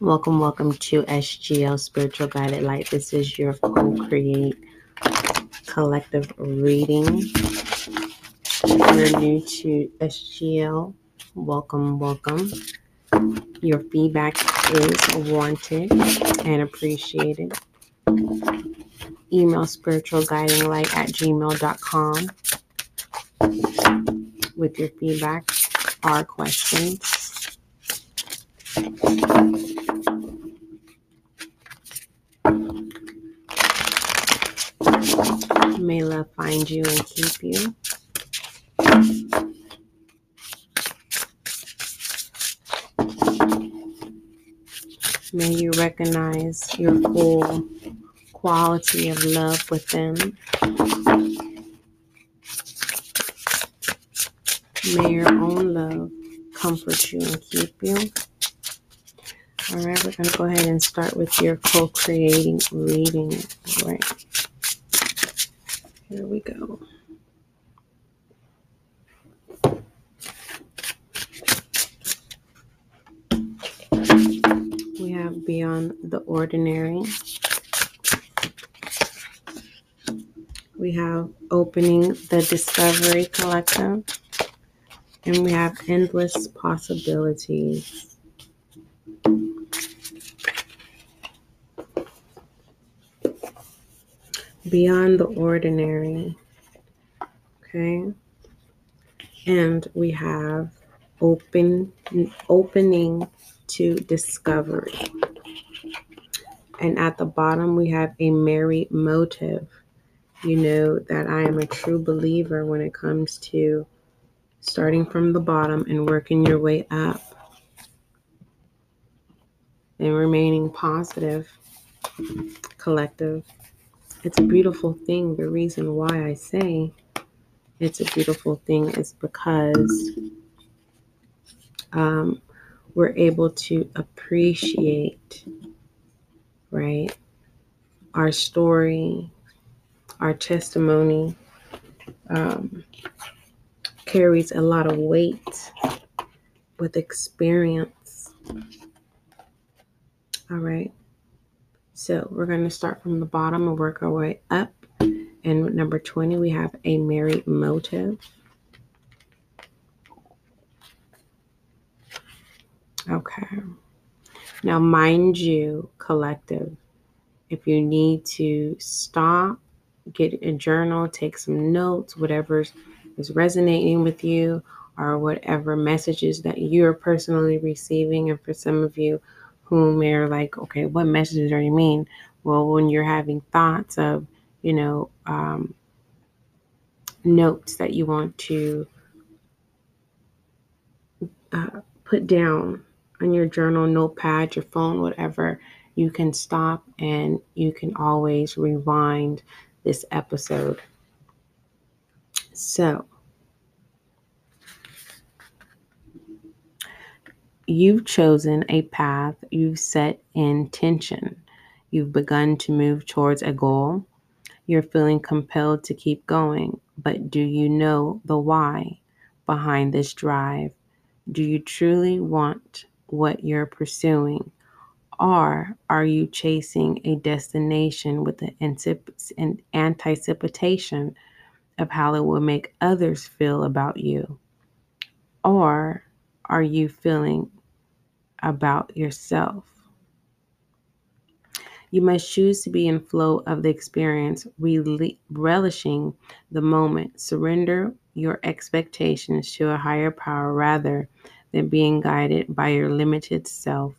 Welcome, welcome to SGL Spiritual Guiding Light. This is your co create collective reading. If you're new to SGL, welcome, welcome. Your feedback is wanted and appreciated. Email spiritualguidinglight guiding light at gmail.com with your feedback or questions. May love find you and keep you. May you recognize your full quality of love within. May your own love comfort you and keep you. All right, we're going to go ahead and start with your co creating reading. All right. Here we go. We have Beyond the Ordinary. We have Opening the Discovery Collective. And we have Endless Possibilities. Beyond the ordinary. Okay. And we have open opening to discovery. And at the bottom we have a merry motive. You know that I am a true believer when it comes to starting from the bottom and working your way up and remaining positive, collective. It's a beautiful thing. The reason why I say it's a beautiful thing is because um, we're able to appreciate, right, our story, our testimony um, carries a lot of weight with experience. All right. So we're going to start from the bottom and work our way up. And number 20, we have a merry motive. Okay. Now, mind you, collective, if you need to stop, get a journal, take some notes, whatever is resonating with you, or whatever messages that you're personally receiving. And for some of you, whom are like, okay, what messages are you mean? Well, when you're having thoughts of, you know, um, notes that you want to uh, put down on your journal, notepad, your phone, whatever, you can stop and you can always rewind this episode. So, You've chosen a path, you've set intention, you've begun to move towards a goal. You're feeling compelled to keep going, but do you know the why behind this drive? Do you truly want what you're pursuing? Or are you chasing a destination with an anticipation of how it will make others feel about you? Or are you feeling about yourself. You must choose to be in flow of the experience, relishing the moment. Surrender your expectations to a higher power rather than being guided by your limited self.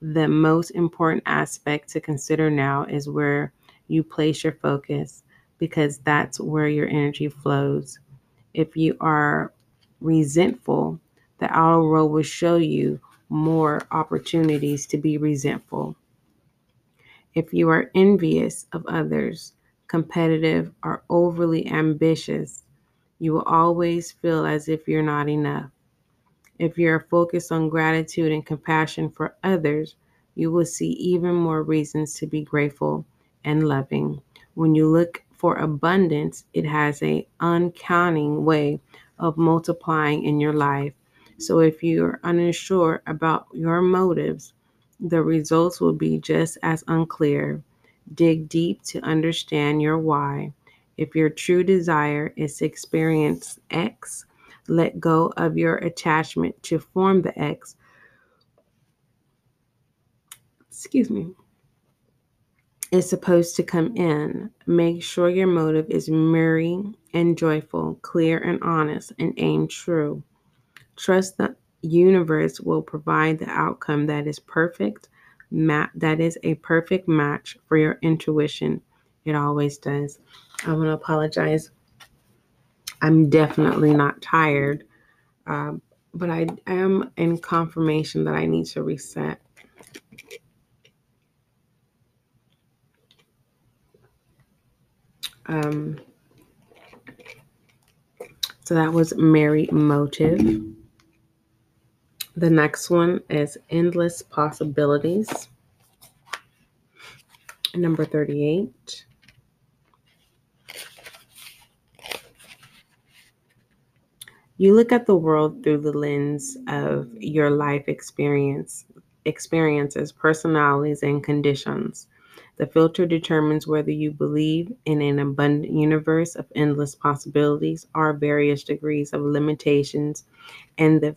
The most important aspect to consider now is where you place your focus because that's where your energy flows. If you are resentful, the outer world will show you more opportunities to be resentful. If you are envious of others, competitive, or overly ambitious, you will always feel as if you're not enough. If you are focused on gratitude and compassion for others, you will see even more reasons to be grateful and loving. When you look for abundance, it has a uncounting way of multiplying in your life so if you're unsure about your motives, the results will be just as unclear. Dig deep to understand your why. If your true desire is to experience X, let go of your attachment to form the X. Excuse me. Is supposed to come in. Make sure your motive is merry and joyful, clear and honest, and aim true. Trust the universe will provide the outcome that is perfect, ma- that is a perfect match for your intuition. It always does. I want to apologize. I'm definitely not tired, um, but I am in confirmation that I need to reset. Um, so that was Merry Motive. The next one is Endless Possibilities. Number 38. You look at the world through the lens of your life experience, experiences, personalities, and conditions. The filter determines whether you believe in an abundant universe of endless possibilities or various degrees of limitations and the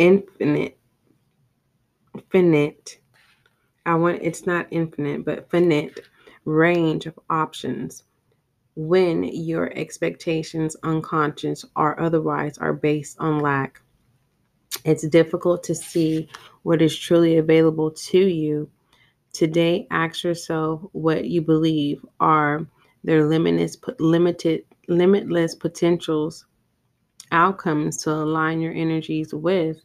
infinite finite. I want it's not infinite but finite range of options. When your expectations unconscious or otherwise are based on lack it's difficult to see what is truly available to you. Today, ask yourself what you believe are their limitless, limited, limitless potentials, outcomes to align your energies with.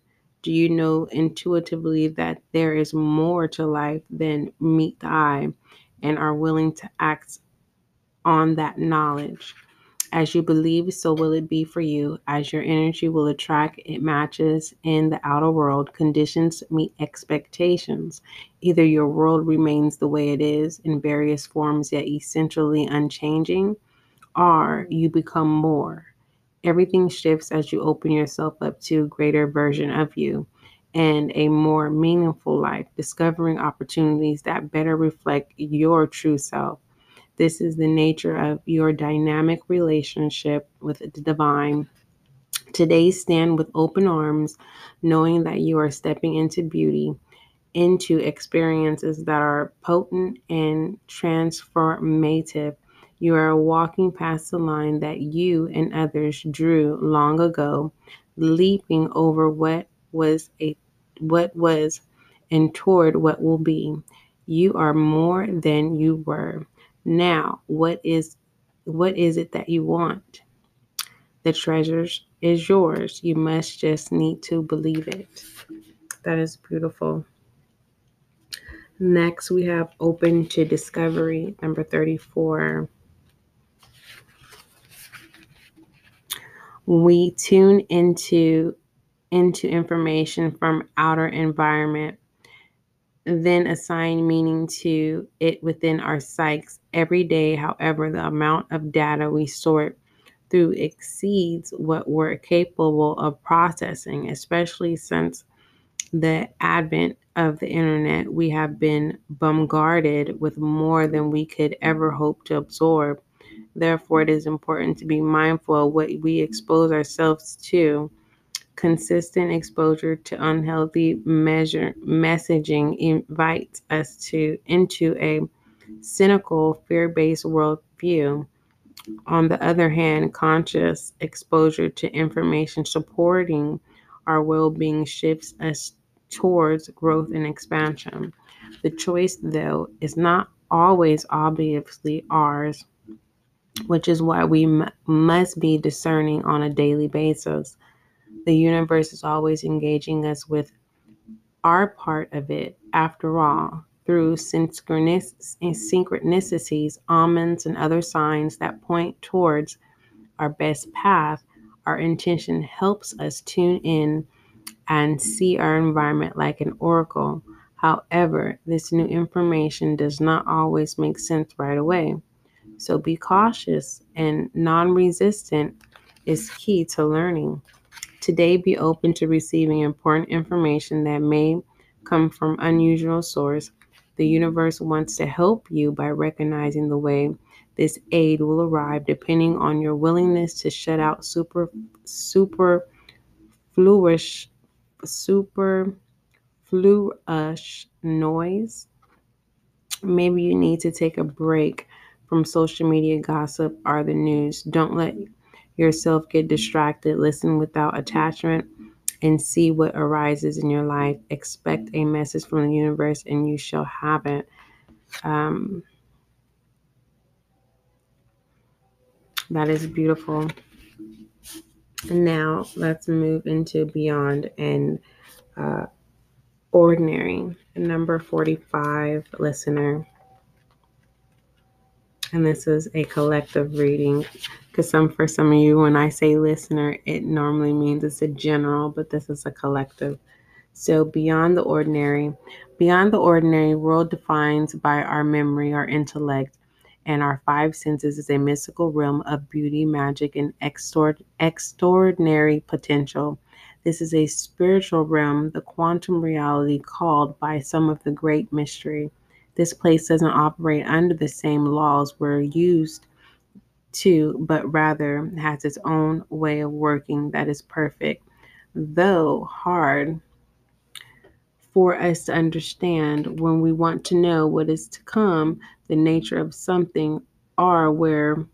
Do you know intuitively that there is more to life than meet the eye and are willing to act on that knowledge? As you believe, so will it be for you. As your energy will attract, it matches in the outer world. Conditions meet expectations. Either your world remains the way it is in various forms, yet essentially unchanging, or you become more. Everything shifts as you open yourself up to a greater version of you and a more meaningful life, discovering opportunities that better reflect your true self. This is the nature of your dynamic relationship with the divine. Today, stand with open arms, knowing that you are stepping into beauty, into experiences that are potent and transformative. You are walking past the line that you and others drew long ago, leaping over what was a what was and toward what will be. You are more than you were. Now, what is what is it that you want? The treasure is yours. You must just need to believe it. That is beautiful. Next, we have Open to Discovery, number 34. We tune into into information from outer environment then assign meaning to it within our psyches every day. However, the amount of data we sort through exceeds what we're capable of processing, especially since the advent of the internet. We have been bombarded with more than we could ever hope to absorb. Therefore, it is important to be mindful of what we expose ourselves to consistent exposure to unhealthy measure messaging invites us to into a cynical, fear-based worldview. On the other hand, conscious exposure to information supporting our well-being shifts us towards growth and expansion. The choice, though, is not always obviously ours, which is why we m- must be discerning on a daily basis. The universe is always engaging us with our part of it, after all, through synchronicities, omens, and other signs that point towards our best path. Our intention helps us tune in and see our environment like an oracle. However, this new information does not always make sense right away. So be cautious and non resistant is key to learning. Today, be open to receiving important information that may come from unusual source. The universe wants to help you by recognizing the way this aid will arrive depending on your willingness to shut out super super fluish super fluish noise. Maybe you need to take a break from social media gossip or the news. Don't let yourself get distracted. Listen without attachment and see what arises in your life. Expect a message from the universe and you shall have it. Um, that is beautiful. And now let's move into beyond and uh, ordinary. Number 45, listener. And this is a collective reading because some for some of you when I say listener, it normally means it's a general, but this is a collective. So beyond the ordinary, beyond the ordinary world defined by our memory, our intellect, and our five senses is a mystical realm of beauty, magic, and extraordinary potential. This is a spiritual realm, the quantum reality called by some of the great mystery. This place doesn't operate under the same laws we're used to, but rather has its own way of working that is perfect, though hard for us to understand. When we want to know what is to come, the nature of something, or where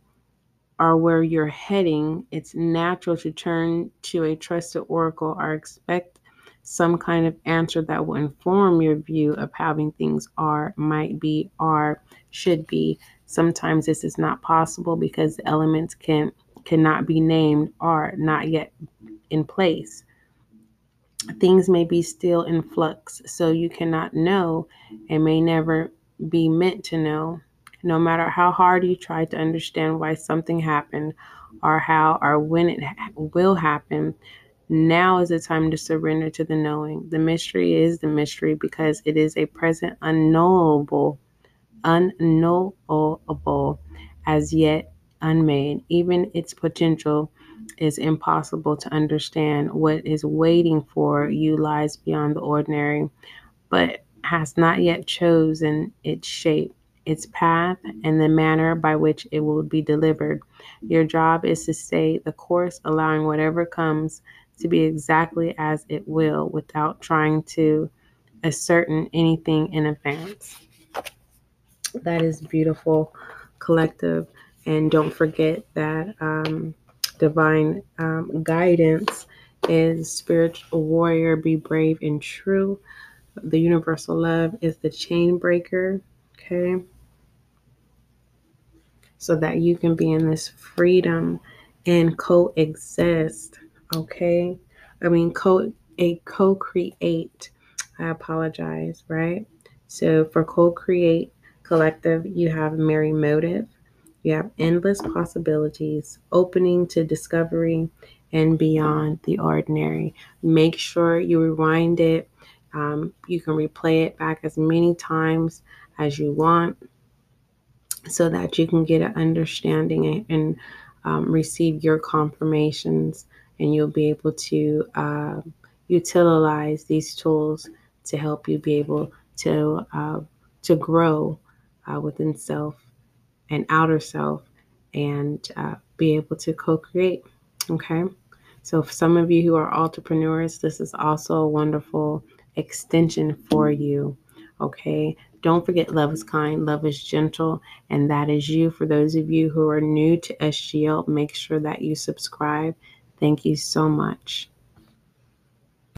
or where you're heading, it's natural to turn to a trusted oracle or expect some kind of answer that will inform your view of how things are, might be, are, should be. Sometimes this is not possible because the elements can cannot be named are not yet in place. Things may be still in flux, so you cannot know and may never be meant to know. No matter how hard you try to understand why something happened or how or when it will happen, now is the time to surrender to the knowing. The mystery is the mystery because it is a present unknowable, unknowable, as yet unmade. Even its potential is impossible to understand. What is waiting for you lies beyond the ordinary, but has not yet chosen its shape, its path, and the manner by which it will be delivered. Your job is to stay the course, allowing whatever comes to be exactly as it will without trying to ascertain anything in advance. That is beautiful, collective. And don't forget that um, divine um, guidance is spiritual warrior, be brave and true. The universal love is the chain breaker. Okay. So that you can be in this freedom and coexist Okay. I mean, co a co-create. I apologize, right? So for co-create collective, you have merry motive, you have endless possibilities, opening to discovery and beyond the ordinary. Make sure you rewind it. Um, you can replay it back as many times as you want so that you can get an understanding and um, receive your confirmations and you'll be able to uh, utilize these tools to help you be able to uh, to grow uh, within self and outer self and uh, be able to co-create okay? So for some of you who are entrepreneurs this is also a wonderful extension for you okay? Don't forget love is kind love is gentle and that is you. For those of you who are new to sgl make sure that you subscribe Thank you so much.